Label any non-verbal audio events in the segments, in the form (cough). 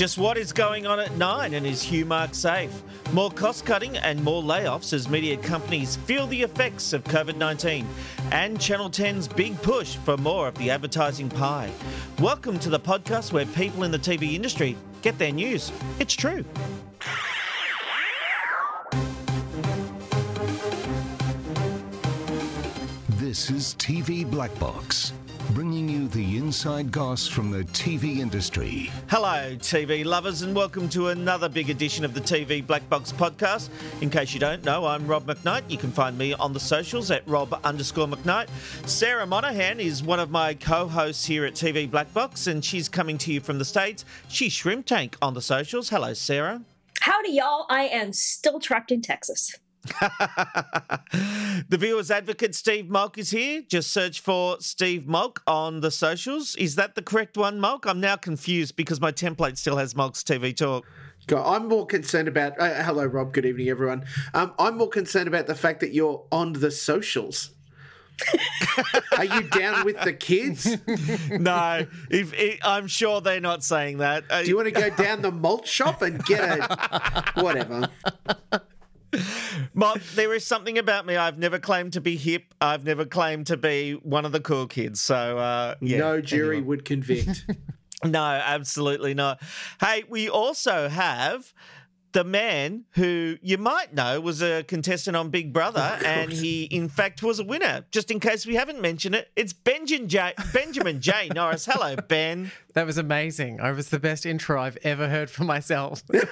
Just what is going on at Nine and is Hugh Marks safe? More cost cutting and more layoffs as media companies feel the effects of COVID 19. And Channel 10's big push for more of the advertising pie. Welcome to the podcast where people in the TV industry get their news. It's true. This is TV Black Box, bringing you the inside goss from the TV industry. Hello, TV lovers, and welcome to another big edition of the TV Black Box podcast. In case you don't know, I'm Rob McKnight. You can find me on the socials at Rob underscore McKnight. Sarah Monahan is one of my co hosts here at TV Black Box, and she's coming to you from the States. She's Shrimp Tank on the socials. Hello, Sarah. Howdy, y'all. I am still trapped in Texas. (laughs) the viewer's advocate Steve Molk is here. Just search for Steve Molk on the socials. Is that the correct one, Molk? I'm now confused because my template still has Molk's TV Talk. God, I'm more concerned about. Uh, hello, Rob. Good evening, everyone. Um, I'm more concerned about the fact that you're on the socials. (laughs) Are you down with the kids? (laughs) no, if, if, I'm sure they're not saying that. Do you want to go down the malt shop and get a whatever? Mom, there is something about me. I've never claimed to be hip. I've never claimed to be one of the cool kids. So, uh, yeah, no jury anyway. would convict. (laughs) no, absolutely not. Hey, we also have the man who you might know was a contestant on Big Brother, oh, and he, in fact, was a winner. Just in case we haven't mentioned it, it's Benjamin J. Benjamin J. (laughs) Norris. Hello, Ben. That was amazing. I was the best intro I've ever heard for myself. (laughs) and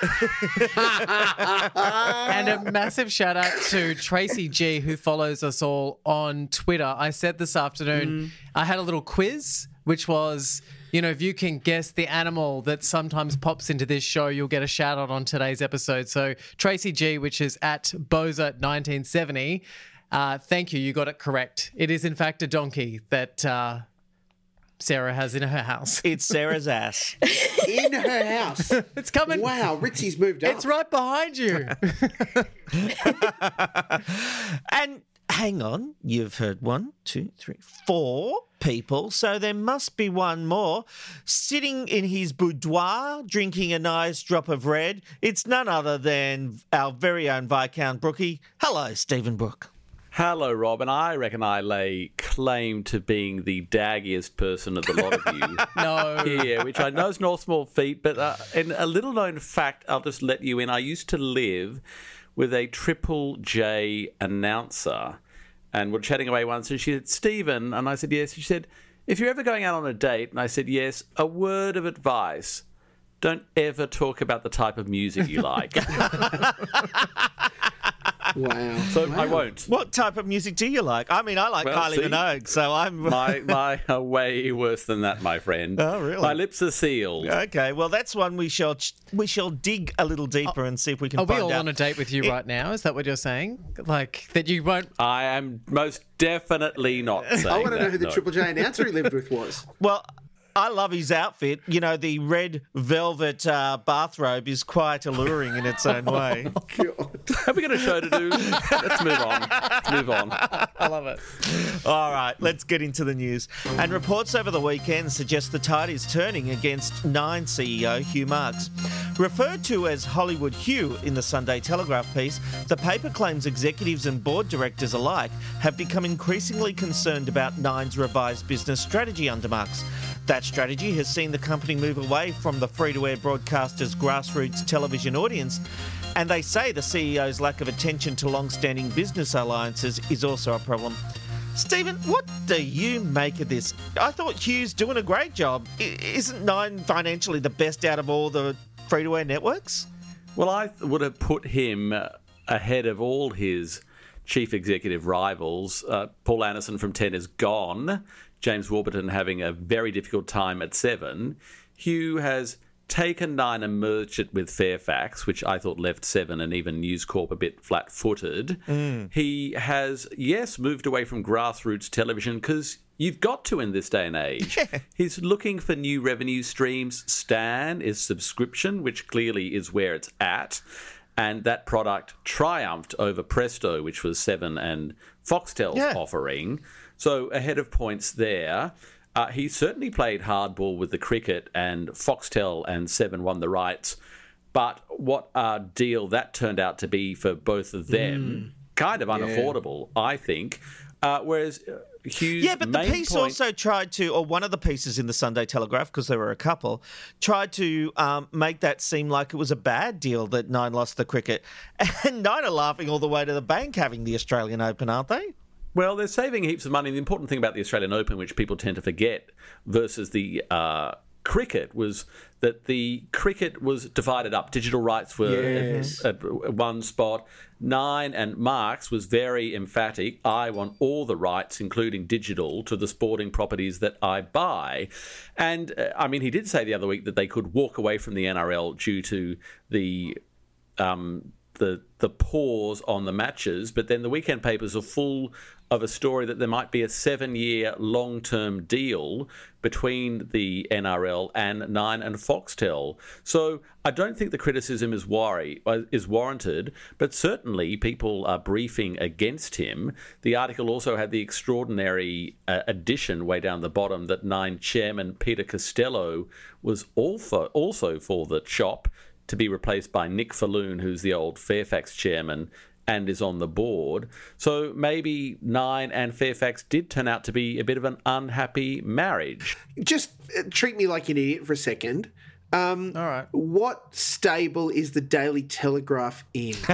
a massive shout out to Tracy G, who follows us all on Twitter. I said this afternoon, mm. I had a little quiz, which was you know, if you can guess the animal that sometimes pops into this show, you'll get a shout out on today's episode. So Tracy G, which is at Boza1970, uh, thank you. You got it correct. It is in fact a donkey that uh, Sarah has in her house. (laughs) It's Sarah's ass. in her house. (laughs) it's coming. Wow, Ritzy's moved up. It's right behind you. (laughs) and hang on, you've heard one, two, three, four people, so there must be one more. Sitting in his boudoir, drinking a nice drop of red, it's none other than our very own Viscount Brookie. Hello, Stephen Brook. Hello, Rob, and I reckon I lay claim to being the daggiest person of the lot of you. (laughs) no. Yeah, which I know is no small feat, but uh, in a little known fact, I'll just let you in. I used to live with a Triple J announcer and we're chatting away once, and she said, Stephen, and I said, yes. She said, if you're ever going out on a date, and I said, yes, a word of advice. Don't ever talk about the type of music you like. (laughs) Wow. So wow. I won't. What type of music do you like? I mean, I like well, Kylie see, Minogue, so I'm (laughs) my my uh, way worse than that, my friend. Oh, really? My lips are sealed. Okay, well, that's one we shall we shall dig a little deeper and see if we can. Are we all out. on a date with you it, right now? Is that what you're saying? Like that you won't? I am most definitely not. (laughs) I want to know who the no. Triple J announcer he lived with was. Well. I love his outfit. You know, the red velvet uh, bathrobe is quite alluring in its own way. (laughs) God. Have we got a show to do? Let's move on. Let's move on. I love it. All right, let's get into the news. And reports over the weekend suggest the tide is turning against Nine CEO Hugh Marks. Referred to as Hollywood Hugh in the Sunday Telegraph piece, the paper claims executives and board directors alike have become increasingly concerned about Nine's revised business strategy under Marks. That strategy has seen the company move away from the free to air broadcaster's grassroots television audience, and they say the CEO's lack of attention to long standing business alliances is also a problem. Stephen, what do you make of this? I thought Hugh's doing a great job. Isn't Nine financially the best out of all the free to air networks? Well, I would have put him uh, ahead of all his chief executive rivals. Uh, Paul Anderson from 10 is gone. James Warburton having a very difficult time at 7. Hugh has taken 9 and merged it with Fairfax, which I thought left 7 and even News Corp a bit flat footed. Mm. He has, yes, moved away from grassroots television because you've got to in this day and age. (laughs) He's looking for new revenue streams. Stan is subscription, which clearly is where it's at. And that product triumphed over Presto, which was Seven and Foxtel's Yeah. offering. So ahead of points there. Uh, he certainly played hardball with the cricket, and Foxtel and Seven won the rights. But what a deal that turned out to be for both of them, kind of unaffordable, I think. Uh, whereas uh, Hughes' Yeah, but the piece point, also tried to, or one of the pieces in the Sunday Telegraph, because there were a couple, tried to um, make that seem like it was a bad deal that Nine lost the cricket. (laughs) And Nine are laughing all the way to the bank having the Australian Open, aren't they? Well, they're saving heaps of money. The important thing about the Australian Open, which people tend to forget, versus the uh, cricket, was that the cricket was divided up. Digital rights were Yes. at, at one spot. Nine and Marks was very emphatic. I want all the rights, including digital, to the sporting properties that I buy. And uh, I mean, he did say the other week that they could walk away from the NRL due to the um, the the pause on the matches, but then the weekend papers are full of a story that there might be a seven-year long-term deal between the NRL and Nine and Foxtel. So I don't think the criticism is worry uh, is warranted, but certainly people are briefing against him. The article also had the extraordinary uh, addition way down the bottom that Nine chairman Peter Costello was also also for the chop to be replaced by Nick Falloon, who's the old Fairfax chairman and is on the board. So maybe Nine and Fairfax did turn out to be a bit of an unhappy marriage. Just uh, treat me like an idiot for a second. Um, All right. What stable is the Daily Telegraph in? (laughs)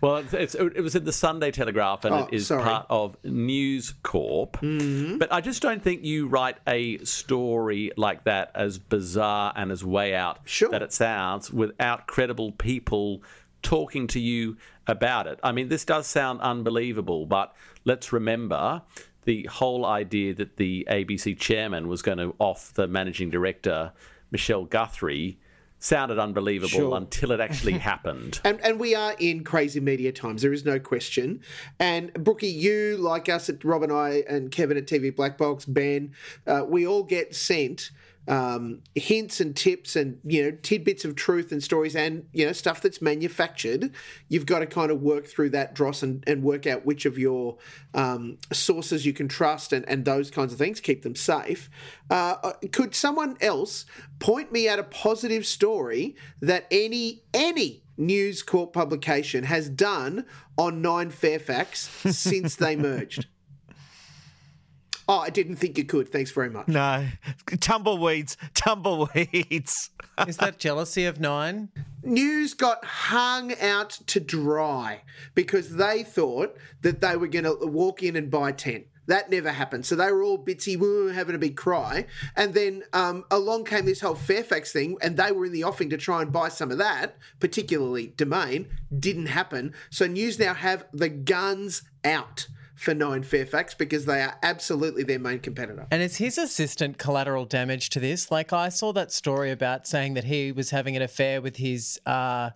Well, it's, it's, it was in the Sunday Telegraph and Oh, it is sorry. part of News Corp. Mm-hmm. But I just don't think you write a story like that as bizarre and as way out Sure. that it sounds without credible people talking to you about it. I mean, this does sound unbelievable, but let's remember the whole idea that the ABC chairman was going to off the managing director, Michelle Guthrie, sounded unbelievable Sure. until it actually (laughs) happened. And, and we are in crazy media times. There is no question. And Brookie, you like us at Rob and I and Kevin at TV Black Box, Ben, uh, we all get sent um, hints and tips and you know tidbits of truth and stories and you know stuff that's manufactured. You've got to kind of work through that dross and, and work out which of your um, sources you can trust and, and those kinds of things. Keep them safe. Uh, uh, could someone else point me at a positive story that any any News Corp publication has done on Nine Fairfax since they merged? Oh, I didn't think you could. Thanks very much. No. Tumbleweeds, tumbleweeds. Is that (laughs) jealousy of nine? News got hung out to dry because they thought that they were going to walk in and buy 10. That never happened. So they were all bitsy, woo, having a big cry. And then um, along came this whole Fairfax thing, and they were in the offing to try and buy some of that, particularly Domain. Didn't happen. So News now have the guns out for Nine Fairfax because they are absolutely their main competitor. And is his assistant collateral damage to this? Like I saw that story about saying that he was having an affair with his uh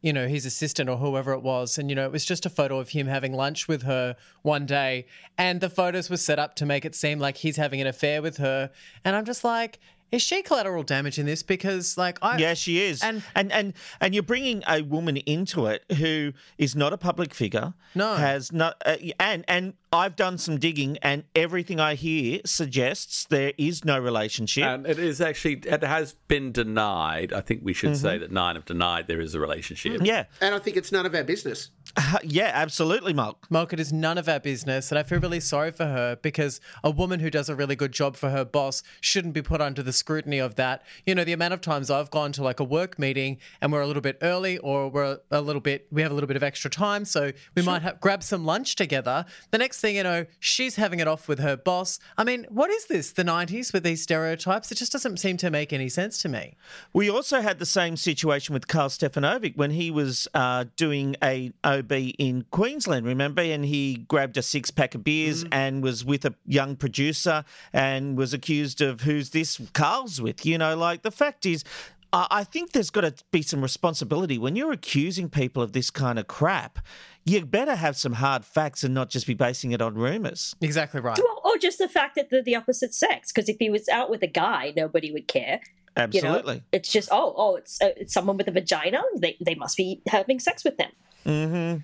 you know, his assistant or whoever it was. And, you know, it was just a photo of him having lunch with her one day. And the photos were set up to make it seem like he's having an affair with her. And I'm just like, is she collateral damage in this? Because, like, I. Yeah, she is. And- And, and and you're bringing a woman into it who is not a public figure. No. has not. Uh, and and I've done some digging, and everything I hear suggests there is no relationship. And it is actually, it has been denied. I think we should say mm-hmm. that nine have denied there is a relationship. yeah, And I think it's none of our business. Uh, yeah, absolutely, Mark. Mark, it is none of our business, and I feel really sorry for her because a woman who does a really good job for her boss shouldn't be put under the scrutiny of that. You know, the amount of times I've gone to like a work meeting and we're a little bit early, or we're a little bit, we have a little bit of extra time, so we might have grab some lunch together. The next thing you know, she's having it off with her boss. I mean, what is this? The '90s with these stereotypes? It just doesn't seem to make any sense to me. We also had the same situation with Carl Stefanovic when he was uh, doing a OB in Queensland, remember? And he grabbed a six pack of beers and was with a young producer and was accused of who's this Carl's with. You know, like the fact is, I I think there's got to be some responsibility when you're accusing people of this kind of crap. You better have some hard facts and not just be basing it on rumours. Exactly right. Well, or just the fact that they're the opposite sex. Because if he was out with a guy, nobody would care. You know? Absolutely. It's just oh oh it's, uh, it's someone with a vagina. They they must be having sex with them. Mm-hmm.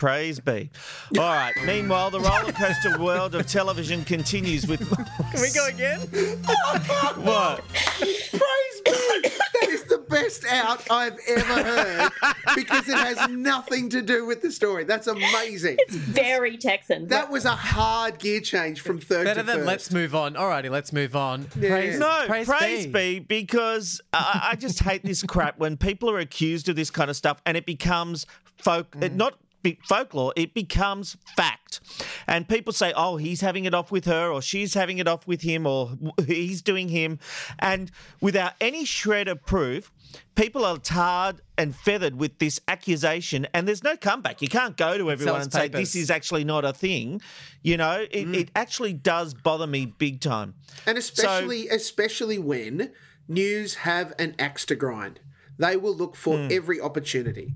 Praise be. All right. Meanwhile, the roller coaster world of television continues with. (laughs) Can we go again? (laughs) what? Praise be! That is the best out I've ever heard because it has nothing to do with the story. That's amazing. It's very Texan. That was a hard gear change from third Better to than first. let's move on. All righty, let's move on. Yeah. Praise, No, praise, praise, be. be. because I, I just hate this crap when people are accused of this kind of stuff and it becomes folk, it not be folklore, it becomes fact. And people say, oh, he's having it off with her, or she's having it off with him, or (laughs) he's doing him. And without any shred of proof, people are tarred and feathered with this accusation, and there's no comeback. You can't go to everyone and say, this is actually not a thing. You know, it, it actually does bother me big time. And especially especially when news have an axe to grind. They will look for Hmm. every opportunity.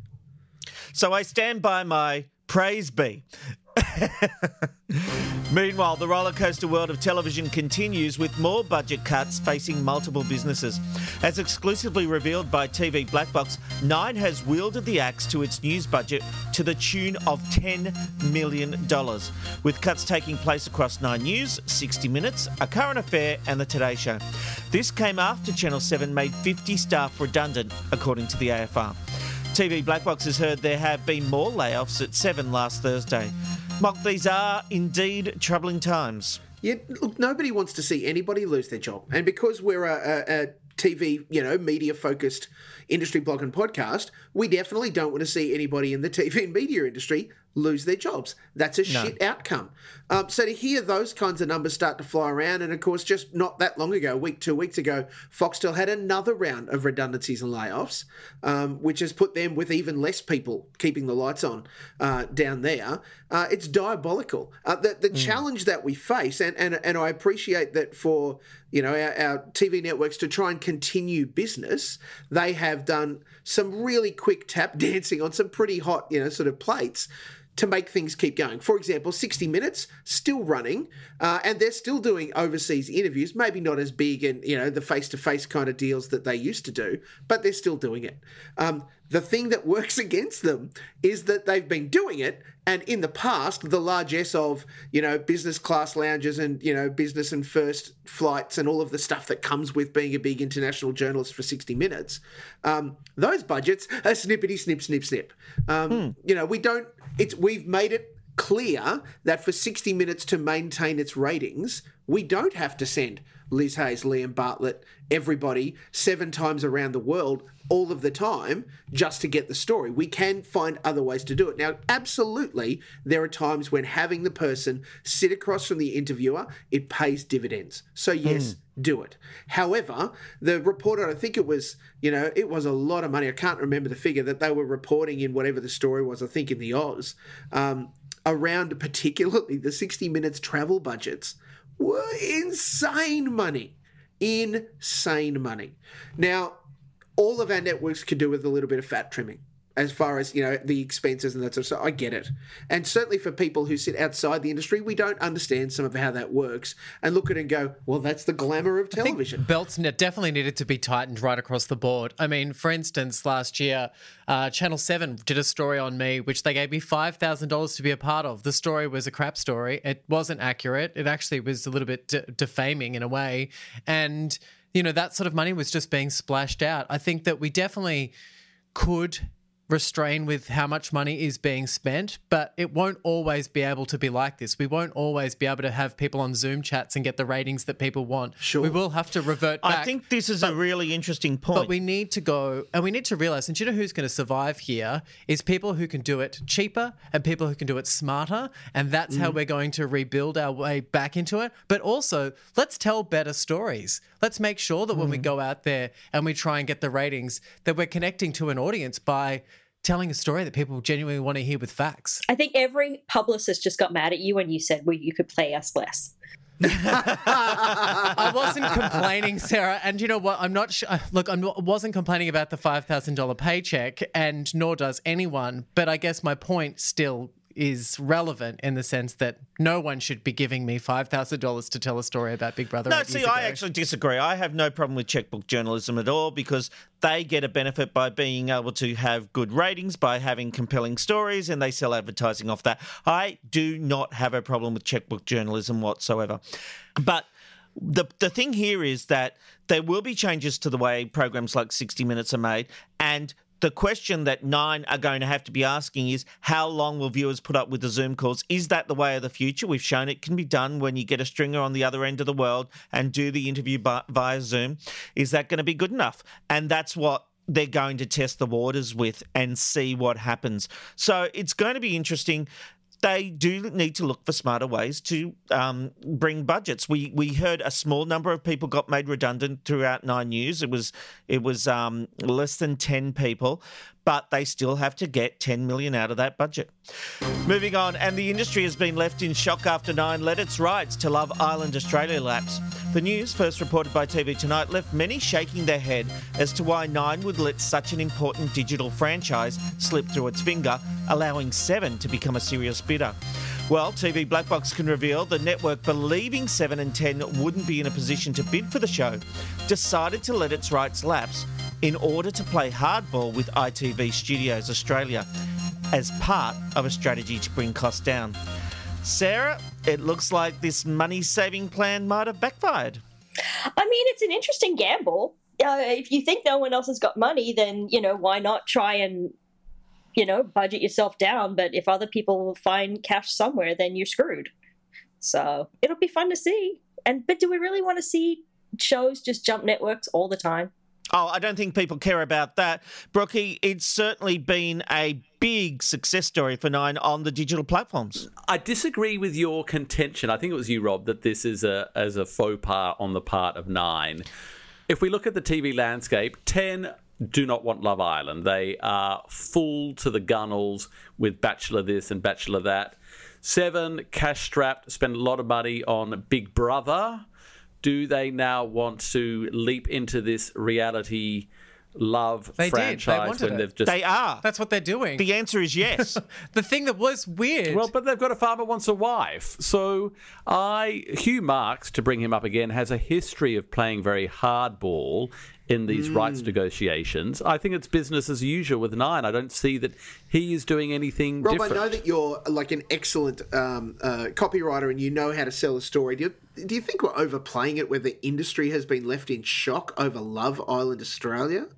So I stand by my praise be. Meanwhile, the rollercoaster world of television continues with more budget cuts facing multiple businesses. As exclusively revealed by TV Black Box, Nine has wielded the axe to its news budget to the tune of $10 million, with cuts taking place across Nine News, 60 Minutes, A Current Affair, and The Today Show. This came after Channel 7 made 50 staff redundant, according to the AFR. TV Black Box has heard there have been more layoffs at 7 last Thursday. Mock, these are indeed troubling times. Yeah, look, nobody wants to see anybody lose their job, and because we're a, a, a TV, you know, media focused industry blog and podcast, we definitely don't want to see anybody in the TV and media industry lose their jobs. That's a shit outcome. Um, so to hear those kinds of numbers start to fly around, and of course, just not that long ago, a week, two weeks ago, Foxtel had another round of redundancies and layoffs, um, which has put them with even less people keeping the lights on uh, down there. Uh, it's diabolical. Uh, the the challenge that we face, and, and and I appreciate that for you know our, our TV networks to try and continue business, they have done some really quick tap (laughs) dancing on some pretty hot you know sort of plates to make things keep going. For example, 60 Minutes still running, uh, and they're still doing overseas interviews. Maybe not as big and you know the face-to-face kind of deals that they used to do, but they're still doing it. Um, the thing that works (laughs) against them is that they've been doing it, and in the past, the largesse of you know business class lounges and you know business and first flights and all of the stuff that comes with being a big international journalist for 60 Minutes, um, those budgets are snippety snip snip snip. Um, You know we don't. It's we've made it clear that for 60 minutes to maintain its ratings, we don't have to send Liz Hayes, Liam Bartlett, everybody seven times around the world all of the time just to get the story. We can find other ways to do it. Now, absolutely, there are times when having the person sit across from the interviewer, it pays dividends. So, yes, do it. However, the reporter, I think it was, you know, it was a lot of money. I can't remember the figure that they were reporting in whatever the story was, I think in the Oz, um, around particularly the 60 Minutes travel budgets insane money. Insane money. Now, all of our networks could do with a little bit of fat trimming. As far as you know the expenses and that sort of stuff. I get it, and certainly for people who sit outside the industry, we don't understand some of how that works and look at it and go, well, that's the glamour of television. belts definitely needed to be tightened right across the board. I mean, for instance, last year, uh, Channel Seven did a story on me, which they gave me five thousand dollars to be a part of. The story was a crap story. It wasn't accurate. It actually was a little bit de- defaming in a way, and you know that sort of money was just being splashed out. I think that we definitely could restrain with how much money is being spent, but it won't always be able to be like this. We won't always be able to have people on Zoom chats and get the ratings that people want. Sure. We will have to revert back. I think this is a really interesting point. But we need to go and we need to realize, and do you know who's going to survive here is people who can do it cheaper and people who can do it smarter. And that's how mm. we're going to rebuild our way back into it. But also, let's tell better stories. Let's make sure that when we mm. go out there and we try and get the ratings, that we're connecting to an audience by telling a story that people genuinely want to hear with facts. I think every publicist just got mad at you when you said, well, you could play us less. (laughs) I wasn't complaining, Sarah. And you know what? I'm not sure. Uh, look, I wasn't complaining about the $5,000 paycheck, and nor does anyone. But I guess my point still is relevant in the sense that no one should be giving me $5,000 to tell a story about Big Brother. No, see, I actually disagree. I have no problem with checkbook journalism at all because they get a benefit by being able to have good ratings, by having compelling stories, and they sell advertising off that. I do not have a problem with checkbook journalism whatsoever. But the the thing here is that there will be changes to the way programs like 60 Minutes are made, and the question that Nine are going to have to be asking is how long will viewers put up with the Zoom calls? Is that the way of the future? We've shown it can be done when you get a stringer on the other end of the world and do the interview by, via Zoom. Is that going to be good enough? And that's what they're going to test the waters with and see what happens. So it's going to be interesting they do need to look for smarter ways to um, bring budgets. We we heard a small number of people got made redundant throughout Nine News. It was it was um, less than ten people, but they still have to get ten million out of that budget. Moving on, and the industry has been left in shock after Nine let its rights to Love Island Australia lapse. The news, first reported by TV Tonight, left many shaking their head as to why Nine would let such an important digital franchise slip through its finger, allowing Seven to become a serious bidder. Well, TV Black Box can reveal the network, believing 7 and 10 wouldn't be in a position to bid for the show, decided to let its rights lapse in order to play hardball with ITV Studios Australia as part of a strategy to bring costs down. Sarah, it looks like this money saving plan might have backfired. I mean, it's an interesting gamble. Uh, if you think no one else has got money, then, you know, why not try and, you know, budget yourself down? But if other people find cash somewhere, then you're screwed. So it'll be fun to see. And but do we really want to see shows just jump networks all the time? Oh, I don't think people care about that. Brookie, it's certainly been a big success story for Nine on the digital platforms. I disagree with your contention. I think it was you, Rob, that this is a as a faux pas on the part of Nine. If we look at the TV landscape, ten do not want Love Island. They are full to the gunnels with Bachelor this and Bachelor that. Seven, cash strapped, spend a lot of money on Big Brother. Do they now want to leap into this reality love They did. They wanted when it. they've just They are. That's what they're doing. The answer is yes. (laughs) the thing that was weird. Well, but they've got a farmer wants a wife. So I Hugh Marks, to bring him up again, has a history of playing very hardball in these rights negotiations. I think it's business as usual with Nine. I don't see that he is doing anything Rob, different. I know that you're like an excellent um, uh, copywriter and you know how to sell a story. Do you, do you think we're overplaying it where the industry has been left in shock over Love Island Australia?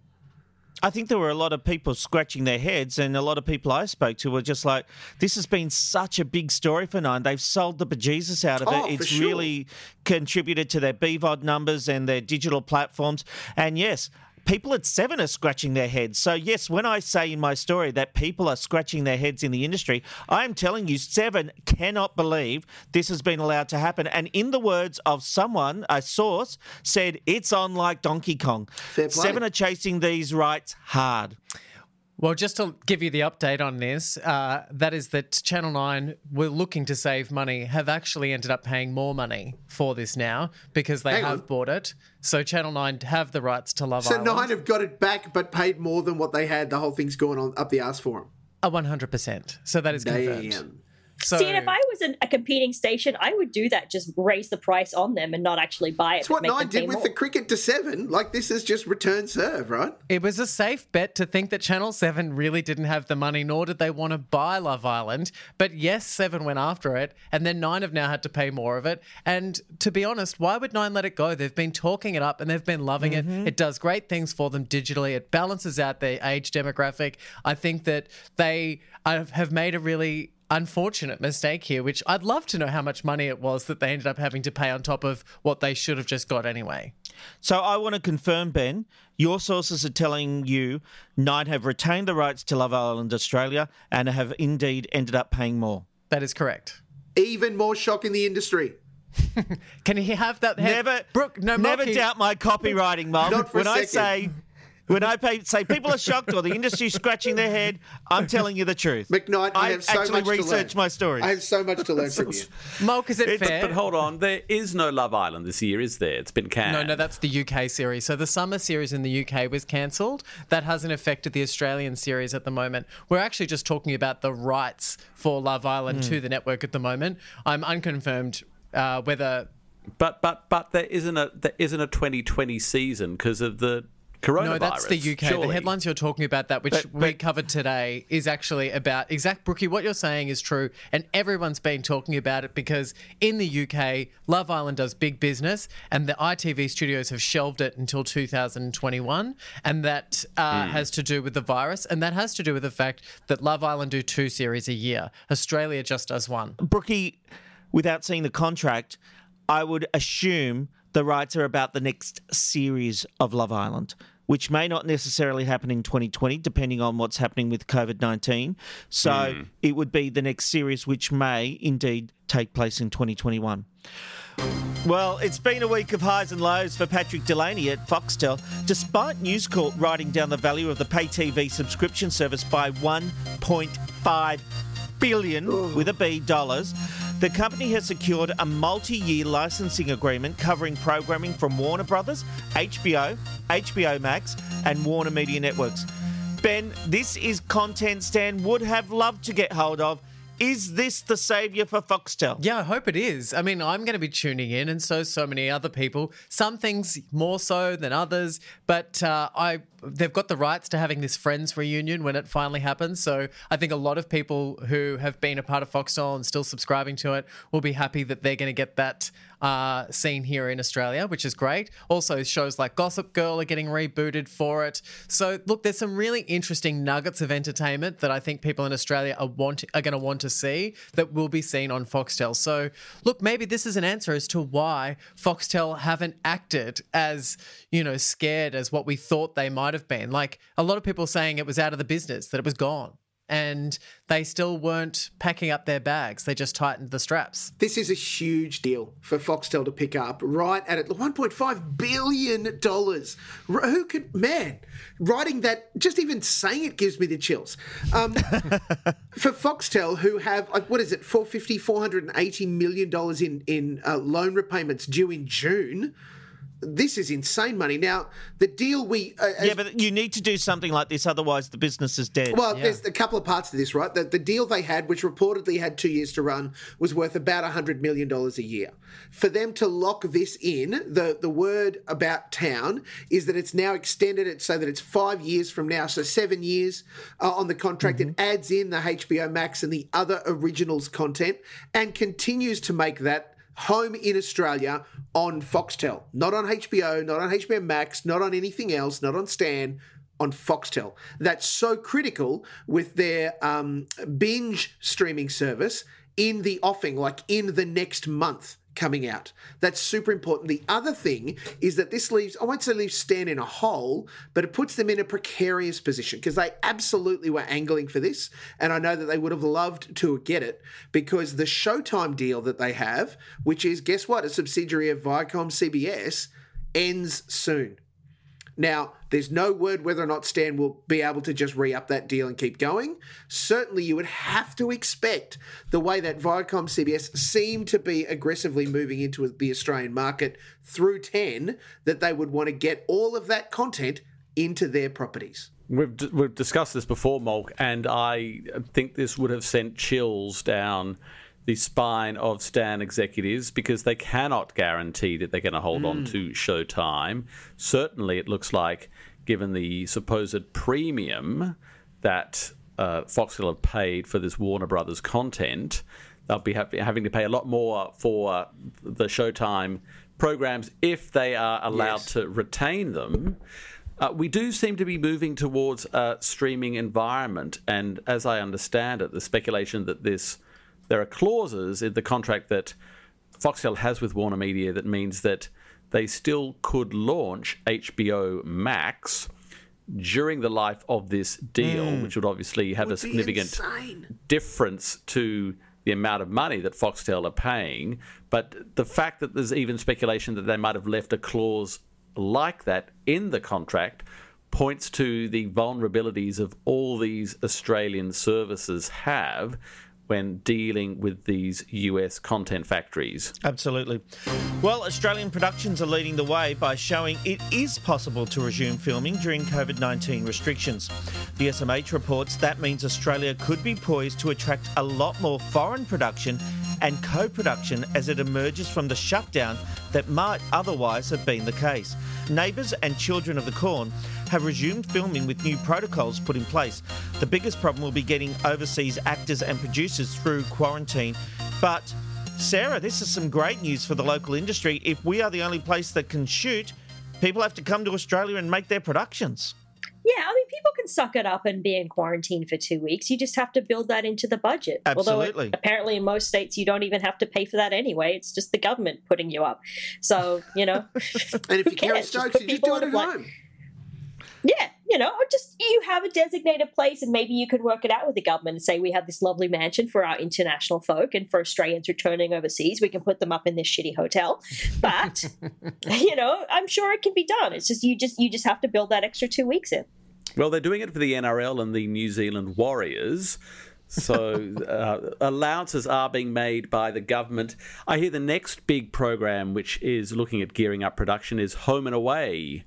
I think there were a lot of people scratching their heads, and a lot of people I spoke to were just like, "This has been such a big story for Nine. They've sold the bejesus out of Oh, it. It's sure. really contributed to their BVOD numbers and their digital platforms. And yes." People at Seven are scratching their heads. So, yes, when I say in my story that people are scratching their heads in the industry, I am telling you, Seven cannot believe this has been allowed to happen. And in the words of someone, a source, said, it's on like Donkey Kong. Seven are chasing these rights hard. Well, just to give you the update on this, uh, that is that Channel 9 were looking to save money, have actually ended up paying more money for this now because they Hang have on. bought it. So Channel 9 have the rights to Love So Island. nine have got it back, but paid more than what they had. The whole thing's going on up the ass for them. A 100%. So that is confirmed. Damn. So, See, and if I was an, a competing station, I would do that. Just raise the price on them and not actually buy it. That's what but nine did with more. the cricket to seven. Like this is just return serve, right? It was a safe bet to think that Channel 7 really didn't have the money, nor did they want to buy Love Island. But yes, 7 went after it, and then 9 have now had to pay more of it. And to be honest, why would 9 let it go? They've been talking it up and they've been loving it. It does great things for them digitally, it balances out their age demographic. I think that they uh, have made a really unfortunate mistake here, which I'd love to know how much money it was that they ended up having to pay on top of what they should have just got anyway. So I want to confirm, Ben, your sources are telling you Nine have retained the rights to Love Island Australia and have indeed ended up paying more. That is correct. Even more shock in the industry. (laughs) Can he have that? head- Never, Brooke, no, never Mulkey. doubt my copywriting, Mum. Not for a when I second. say, when I pay, say people are shocked or the industry's scratching their head, I'm telling you the truth. McKnight, I, I have so actually much to learn. researched my stories. I have so much to learn from (laughs) you. Molk, is it It's- fair? But hold on, there is no Love Island this year, is there? It's been canned. No, no, that's the UK series. So the summer series in the UK was cancelled. That hasn't affected the Australian series at the moment. We're actually just talking about the rights for Love Island to the network at the moment. I'm unconfirmed uh, whether. But but but there isn't a there isn't a 2020 season because of the coronavirus. No, that's the UK. surely. The headlines you're talking about, that which But- we covered today, is actually about exact Brookie. What you're saying is true, and everyone's been talking about it because in the UK, Love Island does big business, and the ITV studios have shelved it until 2021, and that uh, Hmm. has to do with the virus, and that has to do with the fact that Love Island do two series a year. Australia just does one. Brookie, without seeing the contract, I would assume the rights are about the next series of Love Island, which may not necessarily happen in 2020, depending on what's happening with COVID 19. So hmm. it would be the next series, which may indeed take place in 2021. Well, it's been a week of highs and lows for Patrick Delaney at Foxtel. Despite News Corp writing down the value of the pay TV subscription service by 1.5 billion with a B dollars, the company has secured a multi-year licensing agreement covering programming from Warner Brothers, HBO, HBO Max, and Warner Media Networks. Ben, this is content Stan would have loved to get hold of. Is this the savior for Foxtel? Yeah, I hope it is. I mean, I'm going to be tuning in, and so so many other people. Some things more so than others, but uh, I they've got the rights to having this Friends reunion when it finally happens. So I think a lot of people who have been a part of Foxtel and still subscribing to it will be happy that they're going to get that uh, scene here in Australia, which is great. Also, shows like Gossip Girl are getting rebooted for it. So look, there's some really interesting nuggets of entertainment that I think people in Australia are want are going to want to see that will be seen on Foxtel. So look, maybe this is an answer as to why Foxtel haven't acted as you know scared as what we thought they might have been. Like a lot of people saying it was out of the business, that it was gone. And they still weren't packing up their bags. They just tightened the straps. This is a huge deal for Foxtel to pick up right at it. $1.5 billion. Who could, man, writing that, just even saying it gives me the chills. Um, (laughs) for Foxtel, who have, like, what is it, 450 $480 million in, in uh, loan repayments due in June. This is insane money. Now, the deal we. Uh, Yeah, but you need to do something like this, otherwise the business is dead. well, there's a couple of parts to this, right? The, the deal they had, which reportedly had two years to run, was worth about $100 million a year. For them to lock this in, the, the word about town is that it's now extended it so that it's five years from now, so seven years uh, on the contract. It adds in the HBO Max and the other originals content and continues to make that home in Australia on Foxtel, not on HBO, not on HBO Max, not on anything else, not on Stan, on Foxtel. That's so critical with their um, binge streaming service in the offing, like in the next month coming out. That's super important. The other thing is that this leaves, I won't say leaves Stan in a hole, but it puts them in a precarious position because they absolutely were angling for this. And I know that they would have loved to get it because the Showtime deal that they have, which is, guess what, a subsidiary of Viacom CBS, ends soon. Now, there's no word whether or not Stan will be able to just re up that deal and keep going. Certainly, you would have to expect the way that Viacom CBS seem to be aggressively moving into the Australian market through 10 that they would want to get all of that content into their properties. We've, we've discussed this before, Molk, and I think this would have sent chills down the spine of Stan executives because they cannot guarantee that they're going to hold on to Showtime. Certainly, it looks like, given the supposed premium that uh, Foxtel have paid for this Warner Brothers content, they'll be ha- having to pay a lot more for the Showtime programs if they are allowed Yes. to retain them. Uh, we do seem to be moving towards a streaming environment, and as I understand it, the speculation that this there are clauses in the contract that Foxtel has with Warner Media that means that they still could launch HBO Max during the life of this deal, hmm. which would obviously have a Would be significant difference to the amount of money that Foxtel are paying. But the fact that there's even speculation that they might have left a clause like that in the contract points to the vulnerabilities of all these Australian services have when dealing with these US content factories. Absolutely. Well, Australian productions are leading the way by showing it is possible to resume filming during COVID 19 restrictions. The SMH reports that means Australia could be poised to attract a lot more foreign production and co production as it emerges from the shutdown that might otherwise have been the case. Neighbours and Children of the Corn have resumed filming with new protocols put in place. The biggest problem will be getting overseas actors and producers through quarantine. But Sarah, this is some great news for the local industry. If we are the only place that can shoot, people have to come to Australia and make their productions. Yeah, I mean, people can suck it up and be in quarantine for two weeks. You just have to build that into the budget. Although Absolutely. it, apparently in most states you don't even have to pay for that anyway. It's just the government putting you up. So you know, (laughs) And if you can't, cares? Stokes, put you just people do it at a flight. Home. Yeah, you know, or just you have a designated place and maybe you can work it out with the government and say we have this lovely mansion for our international folk and for Australians returning overseas, we can put them up in this shitty hotel. But (laughs) you know, I'm sure it can be done. It's just you just you just have to build that extra two weeks in. Well, they're doing it for the NRL and the New Zealand Warriors. So (laughs) uh, allowances are being made by the government. I hear the next big program, which is looking at gearing up production, is Home and Away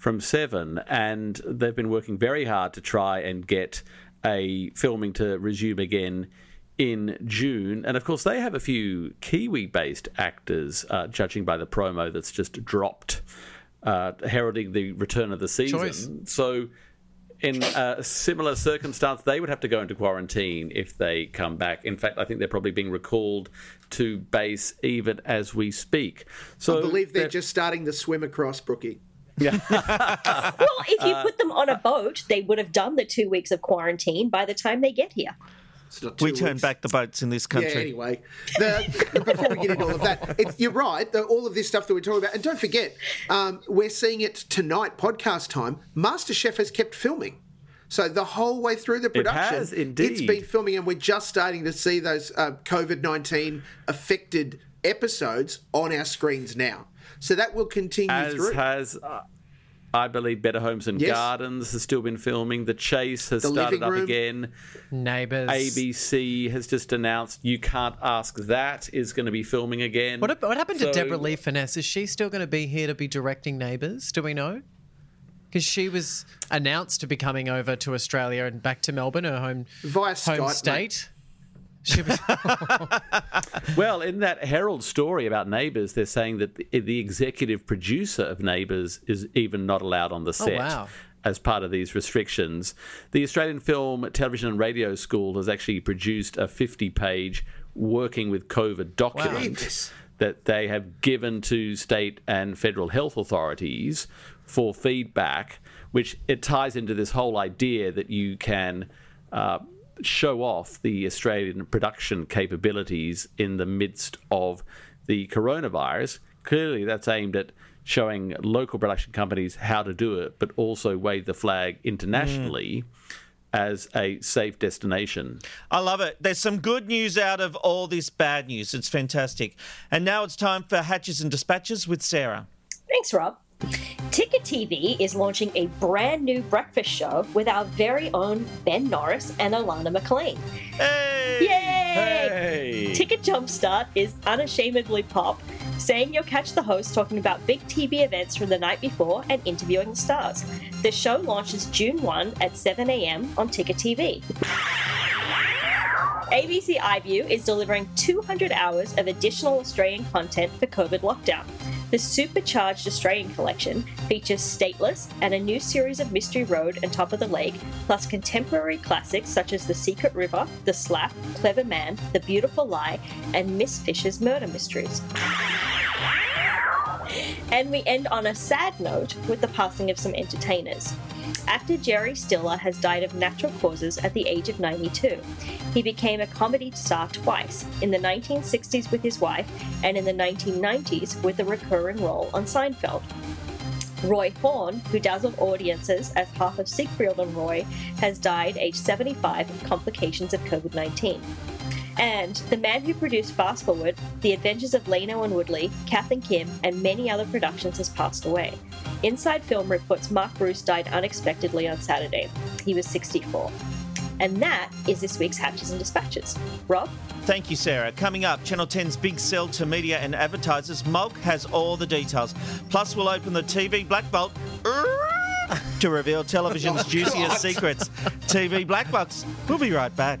from Seven, and they've been working very hard to try and get a filming to resume again in June. And of course, they have a few Kiwi-based actors, uh, judging by the promo that's just dropped, uh, heralding the return of the season. Choice. So in a similar circumstance, they would have to go into quarantine if they come back. In fact, I think they're probably being recalled to base even as we speak. So I believe they're they're- just starting to swim across, Brookie. (laughs) Well, if you put them on a boat, they would have done the two weeks of quarantine by the time they get here. We two turn weeks. back the boats in this country. Yeah, anyway. The, before we get into all of that, it, you're right. The, all of this stuff that we're talking about. And don't forget, um, we're seeing it tonight, podcast time. MasterChef has kept filming. So the whole way through the production, it has it's indeed. been filming, and we're just starting to see those uh, COVID nineteen affected episodes on our screens now. So that will continue as through. has uh, I believe Better Homes and Yes. Gardens has still been filming. The Chase has The started up again. Neighbours. ABC has just announced You Can't Ask That is going to be filming again. What, what happened to Deborah Lee Finesse? Is she still going to be here to be directing Neighbours? Do we know? Because she was announced to be coming over to Australia and back to Melbourne, her home Via home Skype, mate. state. She was, (laughs) Well, in that Herald story about Neighbours, they're saying that the, the executive producer of Neighbours is even not allowed on the set. wow. As part of these restrictions, the Australian Film, Television and Radio School has actually produced a 50 page working with COVID document Jesus. that they have given to state and federal health authorities for feedback, which it ties into this whole idea that you can uh, show off the Australian production capabilities in the midst of the coronavirus. Clearly, that's aimed at showing local production companies how to do it, but also wave the flag internationally as a safe destination. I love it. There's some good news out of all this bad news. It's fantastic. And now it's time for Hatches and Dispatches with Sarah. Thanks, Rob. Ticket TV is launching a brand new breakfast show with our very own Ben Norris and Alana McLean. Hey! Yay! Hey! Ticket Jumpstart is unashamedly pop, saying you'll catch the host talking about big TV events from the night before and interviewing the stars. The show launches June 1 at 7am on Ticket TV. ABC iView is delivering 200 hours of additional Australian content for COVID lockdown. The supercharged Australian collection features Stateless and a new series of Mystery Road and Top of the Lake, plus contemporary classics such as The Secret River, The Slap, Clever Man, The Beautiful Lie, and Miss Fisher's Murder Mysteries. And we end on a sad note with the passing of some entertainers. Actor Jerry Stiller has died of natural causes at the age of 92. He became a comedy star twice, in the 1960s with his wife, and in the 1990s with a recurring role on Seinfeld. Roy Horn, who dazzled audiences as half of Siegfried and Roy, has died aged 75 of complications of COVID 19. And the man who produced Fast Forward, The Adventures of Lano and Woodley, Kath and Kim, and many other productions has passed away. Inside Film reports Mark Bruce died unexpectedly on Saturday. He was 64. And that is this week's Hatches and Dispatches. Rob? Thank you, Sarah. Coming up, Channel 10's big sell to media and advertisers. Molk has all the details. Plus, we'll open the TV Black Vault to reveal television's (laughs) juiciest secrets. TV Black Box. We'll be right back.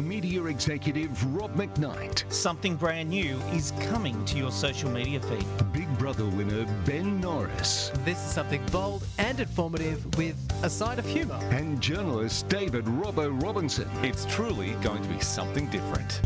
Media executive Rob McKnight. Something brand new is coming to your social media feed. Big Brother winner Ben Norris. This is something bold and informative with a side of humour. And journalist David Robbo Robinson. It's truly going to be something different.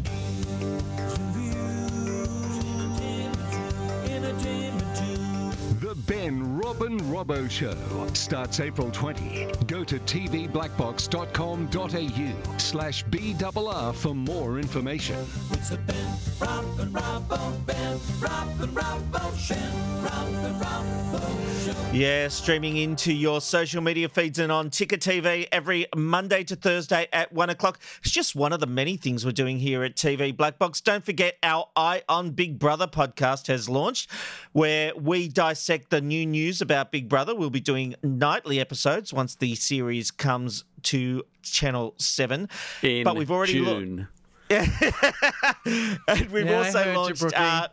Ben Robin Robbo Show starts April 20. Go to tvblackbox.com.au slash BRR for more information. It's a Ben Robin Robbo, Ben Robin Robbo, Ben Robin Robbo Show. Yeah, streaming into your social media feeds and on Ticker TV every Monday to Thursday at one o'clock. It's just one of the many things we're doing here at TV Black Box. Don't forget our Eye on Big Brother podcast has launched, where we dissect the new news about Big Brother. We'll be doing nightly episodes once the series comes to Channel 7. In but we've already lo- June. (laughs) and we've Yeah, also heard you, launched. Uh,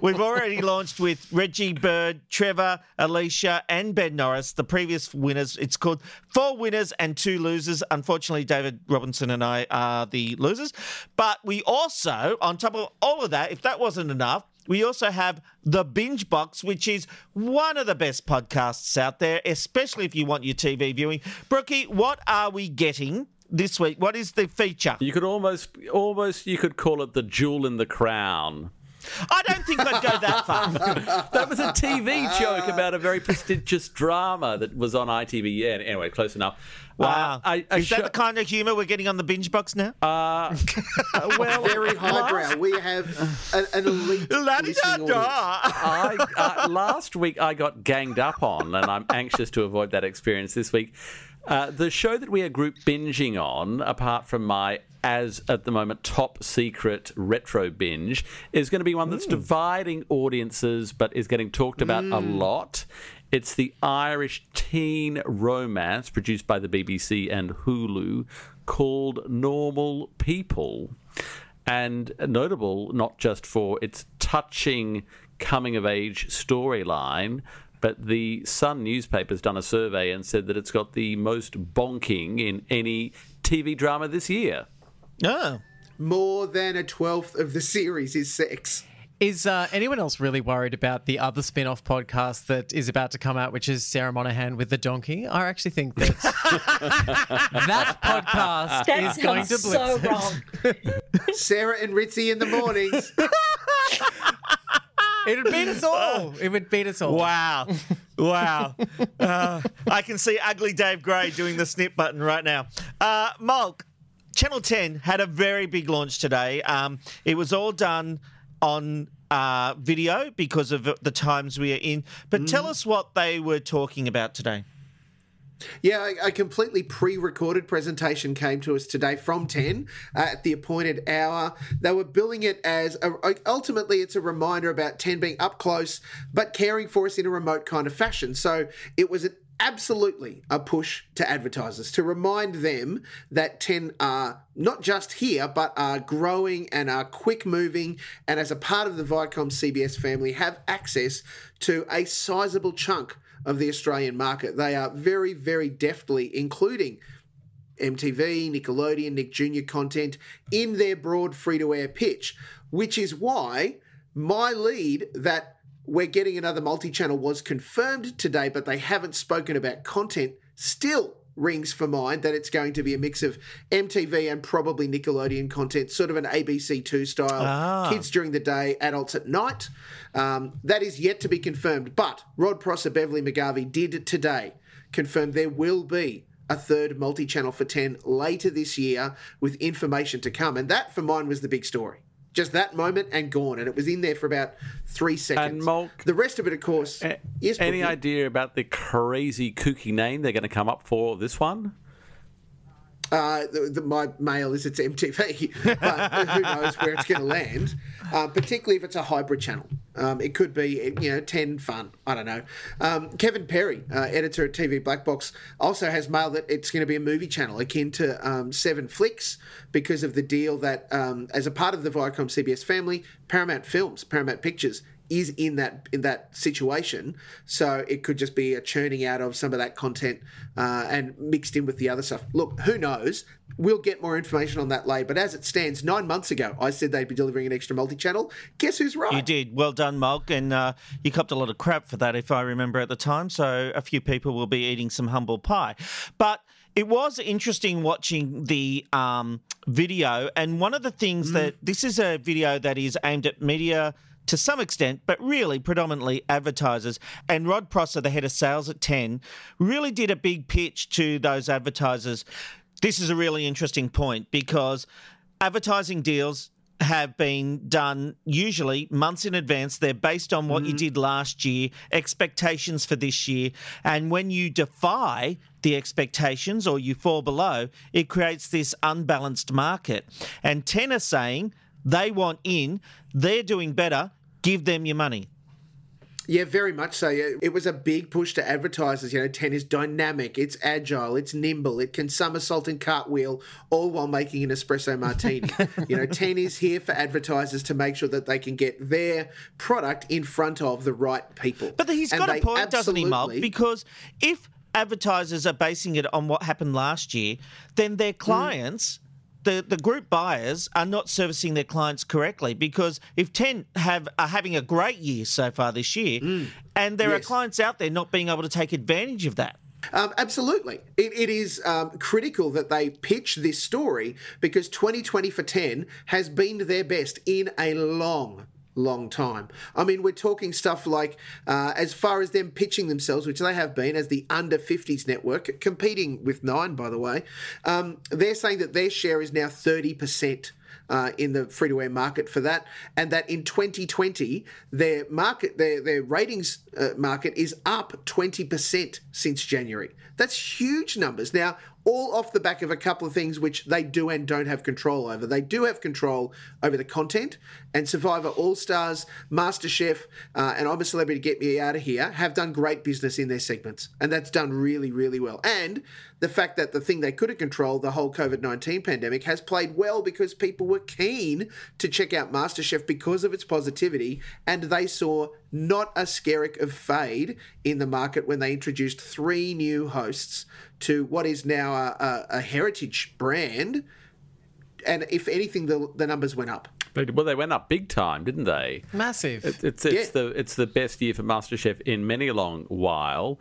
we've already (laughs) launched with Reggie Bird, Trevor, Alicia, and Ben Norris. The previous winners. It's called Four Winners and Two Losers. Unfortunately, David Robinson and I are the losers. But we also, on top of all of that, if that wasn't enough. We also have the Binge Box, which is one of the best podcasts out there, especially if you want your TV viewing. Brookie, what are we getting this week? What is the feature? You could almost, almost, you could call it the jewel in the crown. I don't think I'd go that far. (laughs) That was a TV joke about a very prestigious drama that was on ITV. Yeah, anyway, close enough. Wow. Uh, I, I is that sho- the kind of humour we're getting on the binge box now? Uh, (laughs) well, Very highbrow. We have an, an elite listening audience. I, uh, last week I got ganged up on, and I'm anxious to avoid that experience this week. Uh, the show that we are group binging on, apart from my as at the moment top secret retro binge, is going to be one that's dividing audiences but is getting talked about a lot. It's the Irish teen romance produced by the BBC and Hulu called Normal People. And notable not just for its touching coming of age storyline, but the Sun newspaper's done a survey and said that it's got the most bonking in any TV drama this year. Oh. More than a twelfth of the series is sex. Is uh, anyone else really worried about the other spin off podcast that is about to come out, which is Sarah Monahan with the donkey? I actually think that (laughs) that podcast That is going to sounds so wrong. Sarah and Ritzy in the mornings. (laughs) It would beat us (laughs) all. It would beat us all. Wow. Wow. Uh, I can see ugly Dave Gray doing the snip button right now. Uh, Molk, Channel 10 had a very big launch today. Um, it was all done on uh, video because of the times we are in. But tell us what they were talking about today. Yeah, a- completely pre-recorded presentation came to us today from 10 uh, at the appointed hour. They were billing it as a, ultimately it's a reminder about 10 being up close but caring for us in a remote kind of fashion. So it was an absolutely a push to advertisers to remind them that 10 are not just here but are growing and are quick moving and as a part of the Viacom CBS family have access to a sizable chunk of the Australian market. They are very, very deftly including MTV, Nickelodeon, Nick Jr. content in their broad free to air pitch, which is why my lead that we're getting another multi channel was confirmed today, but they haven't spoken about content still rings for mine that it's going to be a mix of MTV and probably Nickelodeon content, sort of an ABC2 style. Ah. Kids during the day, adults at night. Um, that is yet to be confirmed. But Rod Prosser, Beverley McGarvey did today confirm there will be a third multi channel for 10 later this year with information to come. And that, for mine, was the big story. Just that moment and gone. And it was in there for about three seconds. And Molk- the rest of it, of course. yes, Any idea about the crazy kooky name they're going to come up for this one? Uh, the, the, my mail is it's MTV, but who knows where it's going to land. Uh, particularly if it's a hybrid channel, um, it could be you know ten fun. I don't know. Um, Kevin Perry, uh, editor at TV Black Box, also has mail that it's going to be a movie channel akin to um, Seven Flicks because of the deal that um, as a part of the Viacom CBS family, Paramount Films, Paramount Pictures is in that in that situation. So it could just be a churning out of some of that content uh, and mixed in with the other stuff. Look, who knows? We'll get more information on that later. But as it stands, nine months ago, I said they'd be delivering an extra multi-channel. Guess who's right? You did. Well done, Molk. And uh, you copped a lot of crap for that, if I remember at the time. So a few people will be eating some humble pie. But it was interesting watching the um, video. And one of the things that this is a video that is aimed at media to some extent, but really predominantly advertisers. And Rod Prosser, the head of sales at 10, really did a big pitch to those advertisers. This is a really interesting point because advertising deals have been done usually months in advance. They're based on what you mm-hmm. did last year, expectations for this year. And when you defy the expectations or you fall below, it creates this unbalanced market. And 10 are saying they want in, they're doing better, give them your money. Yeah, very much so. Yeah, It was a big push to advertisers. You know, 10 is dynamic, it's agile, it's nimble, it can somersault and cartwheel, all while making an espresso martini. (laughs) you know, 10 is here for advertisers to make sure that they can get their product in front of the right people. But he's And got a point, doesn't he, Molk? Because if advertisers are basing it on what happened last year, then their mm. clients, the, the group buyers, are not servicing their clients correctly. Because if 10 have are having a great year so far this year, and there are clients out there not being able to take advantage of that. Um, absolutely. It, it is um, critical that they pitch this story because 2020 for 10 has been their best in a long, long time. I mean, we're talking stuff like, uh, as far as them pitching themselves, which they have been as the under 50s network, competing with Nine, by the way, um, they're saying that their share is now 30%. Uh, in the free to air market for that, and that in 2020 their market, their their ratings uh, market is up 20% since January. That's huge numbers. Now, all off the back of a couple of things which they do and don't have control over. They do have control over the content, and Survivor All Stars, MasterChef, uh, and I'm a Celebrity Get Me Out of Here have done great business in their segments, and that's done really, really well. And the fact that the thing they couldn't control, the whole COVID 19 pandemic, has played well because people were keen to check out MasterChef because of its positivity, and they saw not a skerrick of fade in the market when they introduced three new hosts to what is now a, a, a heritage brand. And if anything, the, the numbers went up. They- Well, they went up big time, didn't they? Massive. It's it's, it's the it's the best year for MasterChef in many a long while.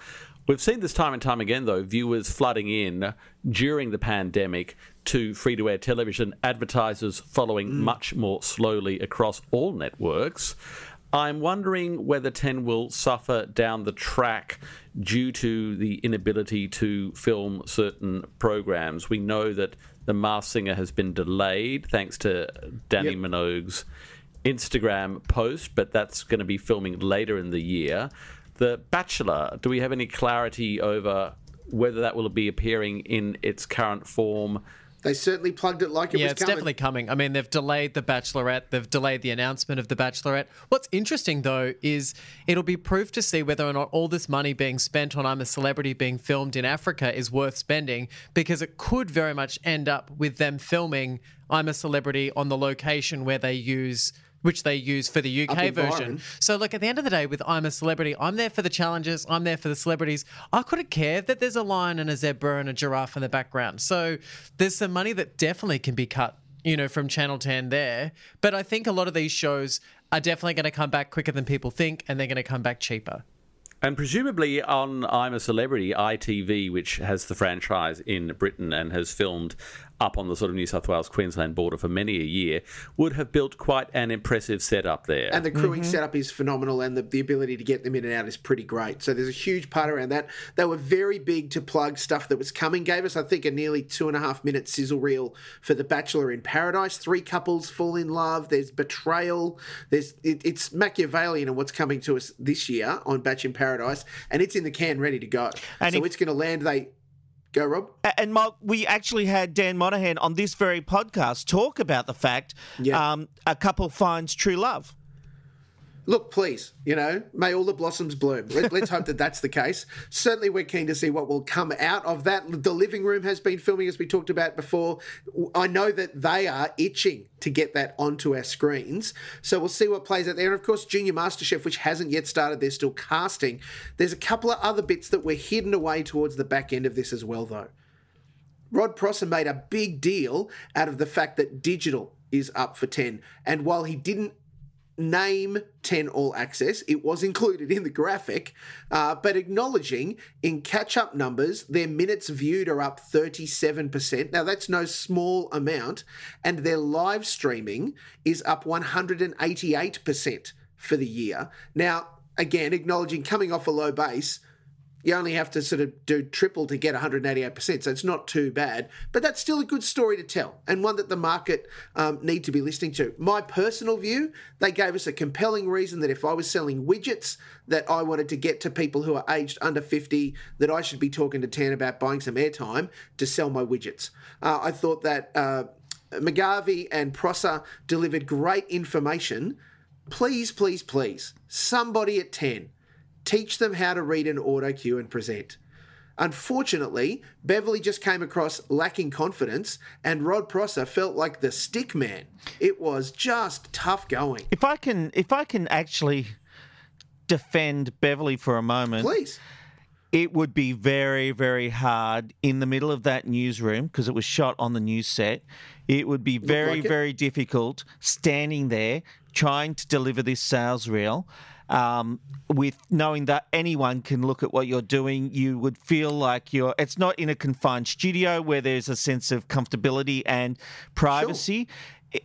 We've seen this time and time again, though, viewers flooding in during the pandemic to free to air television, advertisers following mm. much more slowly across all networks. I'm wondering whether 10 will suffer down the track due to the inability to film certain programs. We know that The Masked Singer has been delayed thanks to Dannii Minogue's Instagram post, but that's going to be filming later in the year. The Bachelor, do we have any clarity over whether that will be appearing in its current form? They certainly plugged it like it yeah, was it's coming. definitely coming. I mean, they've delayed The Bachelorette. They've delayed the announcement of The Bachelorette. What's interesting, though, is it'll be proof to see whether or not all this money being spent on I'm a Celebrity being filmed in Africa is worth spending because it could very much end up with them filming I'm a Celebrity on the location where they use. Which they use for the UK version. Byron. So, look, at the end of the day, with I'm a Celebrity, I'm there for the challenges, I'm there for the celebrities. I couldn't care that there's a lion and a zebra and a giraffe in the background. So, there's some money that definitely can be cut, you know, from Channel 10 there. But I think a lot of these shows are definitely going to come back quicker than people think, and they're going to come back cheaper. And presumably on I'm a Celebrity, ITV, which has the franchise in Britain and has filmed up on the sort of New South Wales Queensland border for many a year, would have built quite an impressive setup there. And the crewing mm-hmm. setup is phenomenal, and the, the ability to get them in and out is pretty great. So there's a huge part around that. They were very big to plug stuff that was coming. Gave us, I think, a nearly two and a half minute sizzle reel for The Bachelor in Paradise. Three couples fall in love. There's betrayal. There's it, it's Machiavellian and what's coming to us this year on Batch in Paradise, and it's in the can, ready to go. And so if- it's going to land. They go, Rob. And Mark, we actually had Dan Monahan on this very podcast talk about the fact Yeah. um, a couple finds true love. Look, please, you know, may all the blossoms bloom. Let, let's hope that that's the case. Certainly, we're keen to see what will come out of that. The living room has been filming, as we talked about before. I know that they are itching to get that onto our screens. So we'll see what plays out there. And of course, Junior MasterChef, which hasn't yet started, they're still casting. There's a couple of other bits that were hidden away towards the back end of this as well, though. Rod Prosser made a big deal out of the fact that digital is up for 10. And while he didn't name 10 all access, it was included in the graphic, uh, but acknowledging in catch up numbers, their minutes viewed are up 37%. Now, that's no small amount. And their live streaming is up 188% for the year. Now, again, acknowledging coming off a low base, you only have to sort of do triple to get 188%. So it's not too bad, but that's still a good story to tell and one that the market um, need to be listening to. My personal view, they gave us a compelling reason that if I was selling widgets that I wanted to get to people who are aged under 50, that I should be talking to 10 about buying some airtime to sell my widgets. Uh, I thought that uh, McGarvey and Prosser delivered great information. Please, please, please, somebody at 10 teach them how to read an auto cue and present. Unfortunately, Beverley just came across lacking confidence, and Rod Prosser felt like the stick man. It was just tough going. If I can, if I can actually defend Beverley for a moment, Please. it would be very, very hard in the middle of that newsroom because it was shot on the news set. It would be very, like very difficult standing there trying to deliver this sales reel. Um, with knowing that anyone can look at what you're doing, you would feel like you're. It's not in a confined studio where there's a sense of comfortability and privacy. It-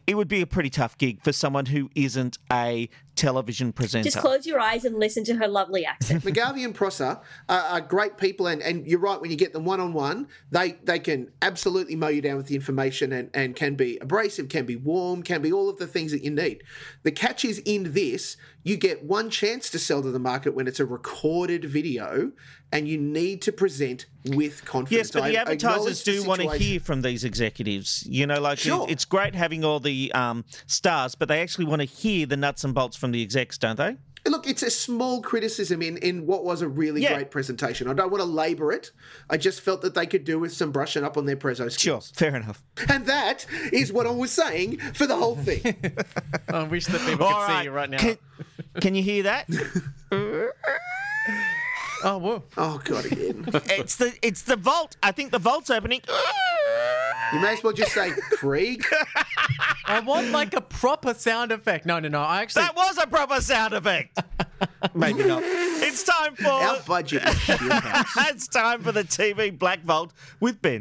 It would be a pretty tough gig for someone who isn't a television presenter. Just close your eyes and listen to her lovely accent. (laughs) McGarvey and Prosser are, are great people, and, and you're right, when you get them one on one, they they can absolutely mow you down with the information and, and can be abrasive, can be warm, can be all of the things that you need. The catch is in this, you get one chance to sell to the market when it's a recorded video, and you need to present with confidence. Yes, but the I advertisers acknowledge the do want to hear from these executives. You know, like Sure. it's great having all the um, stars, but they actually want to hear the nuts and bolts from the execs, don't they? Look, it's a small criticism in, in what was a really Yeah. great presentation. I don't want to labour it. I just felt that they could do with some brushing up on their prezzo Sure, fair enough. And that is what I was saying for the whole thing. (laughs) I wish that people could see you right now. Can, can you hear that? (laughs) oh, whoa. Oh god, again. (laughs) it's the it's the vault. I think the vault's opening. You may as well just say Krieg. (laughs) I want like a proper sound effect. No, no, no. I actually. That was a proper sound effect. (laughs) Maybe not. It's time for Our budget is shit it's time for the TV Black Vault with Ben.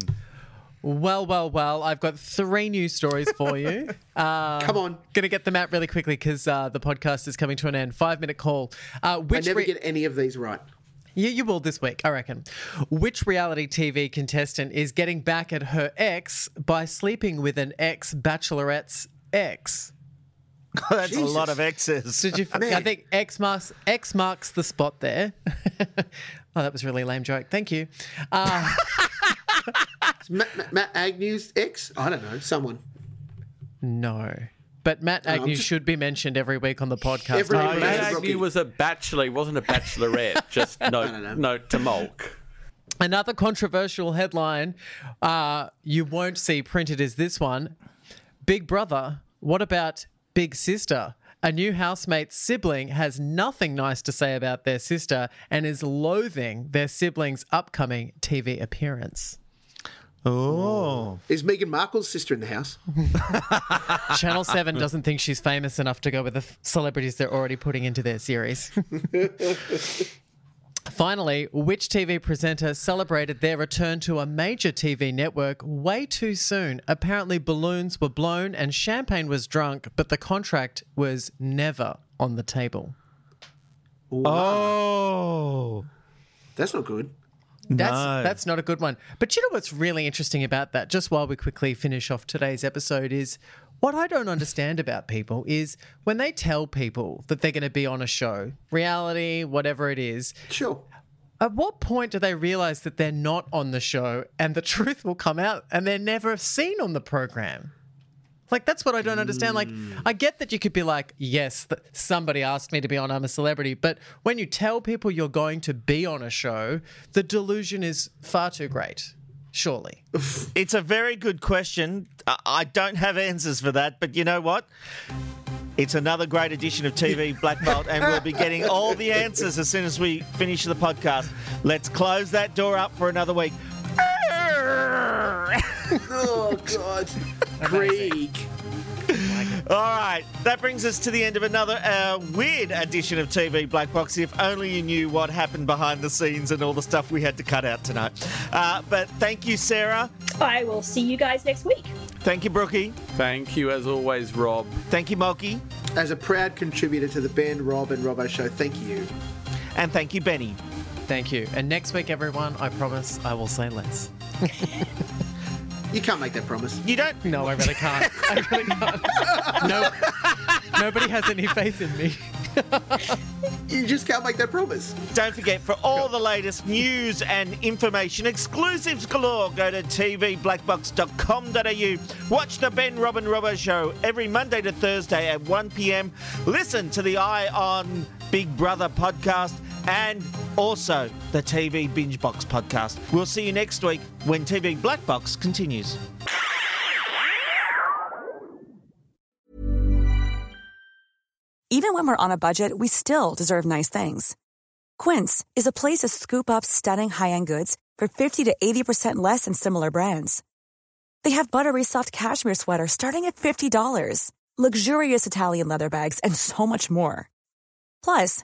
Well, well, well. I've got three news stories for you. Uh, Come on. Gonna get them out really quickly because uh, the podcast is coming to an end. Five minute call. Uh, I which never re- get any of these right. You, you will this week, I reckon. Which reality TV contestant is getting back at her ex by sleeping with an ex bachelorette's (laughs) ex? That's a lot of X's. Did you? (laughs) I think X marks X marks the spot there. (laughs) oh, that was a really lame joke. Thank you. Uh, Is Matt, Matt, Matt Agnew's ex? I don't know. Someone. no, but Matt I'm Agnew just- should be mentioned every week on the podcast. Every week. Matt Agnew Rocky. was a bachelor. He wasn't a bachelorette. (laughs) Just no, note, no. note to Molk. Another controversial headline uh, you won't see printed is this one: Big Brother. What about Big Sister? A new housemate's sibling has nothing nice to say about their sister and is loathing their sibling's upcoming TV appearance. Oh. Is Meghan Markle's sister in the house? (laughs) Channel 7 doesn't think she's famous enough to go with the f- celebrities they're already putting into their series. (laughs) Finally, which TV presenter celebrated their return to a major TV network way too soon? Apparently, balloons were blown and champagne was drunk, but the contract was never on the table. Oh. That's not good. That's No. that's not a good one. But you know what's really interesting about that? Just while we quickly finish off today's episode is what I don't understand about people is when they tell people that they're going to be on a show, reality, whatever it is, Sure. at what point do they realize that they're not on the show and the (laughs) truth will come out and they're never seen on the program? Like that's what I don't understand. Like mm. I get that you could be like, yes, th- somebody asked me to be on. I'm a celebrity, but when you tell people you're going to be on a show, the delusion is far too great. Surely, (laughs) It's a very good question. I- I don't have answers for that, but you know what? It's another great edition of TV Black Belt, and we'll be getting all the answers as soon as we finish the podcast. Let's close that door up for another week. (laughs) Oh, God. Creak. All right, that brings us to the end of another uh, weird edition of TV Black Box. If only you knew what happened behind the scenes and all the stuff we had to cut out tonight. Uh, but thank you, Sarah. I will see you guys next week. Thank you, Brookie. Thank you, as always, Rob. Thank you, Moki. As a proud contributor to the Ben, Rob, and Robbo show, thank you. And thank you, Benny. thank you. And next week, everyone, I promise I will say less. You can't make that promise. You don't. No, I really can't. (laughs) I really can't. No, nobody has any faith in me. You just can't make that promise. Don't forget, for all the latest news and information, exclusives galore, go to tvblackbox.com.au. Watch the Ben Robin Robbo show every Monday to Thursday at 1 p.m. Listen to the Eye on Big Brother podcast and also the TV Binge Box podcast. We'll see you next week when TV Black Box continues. Even when we're on a budget, we still deserve nice things. Quince is a place to scoop up stunning high-end goods for 50 to 80% less than similar brands. They have buttery soft cashmere sweaters starting at $50, luxurious Italian leather bags, and so much more. Plus,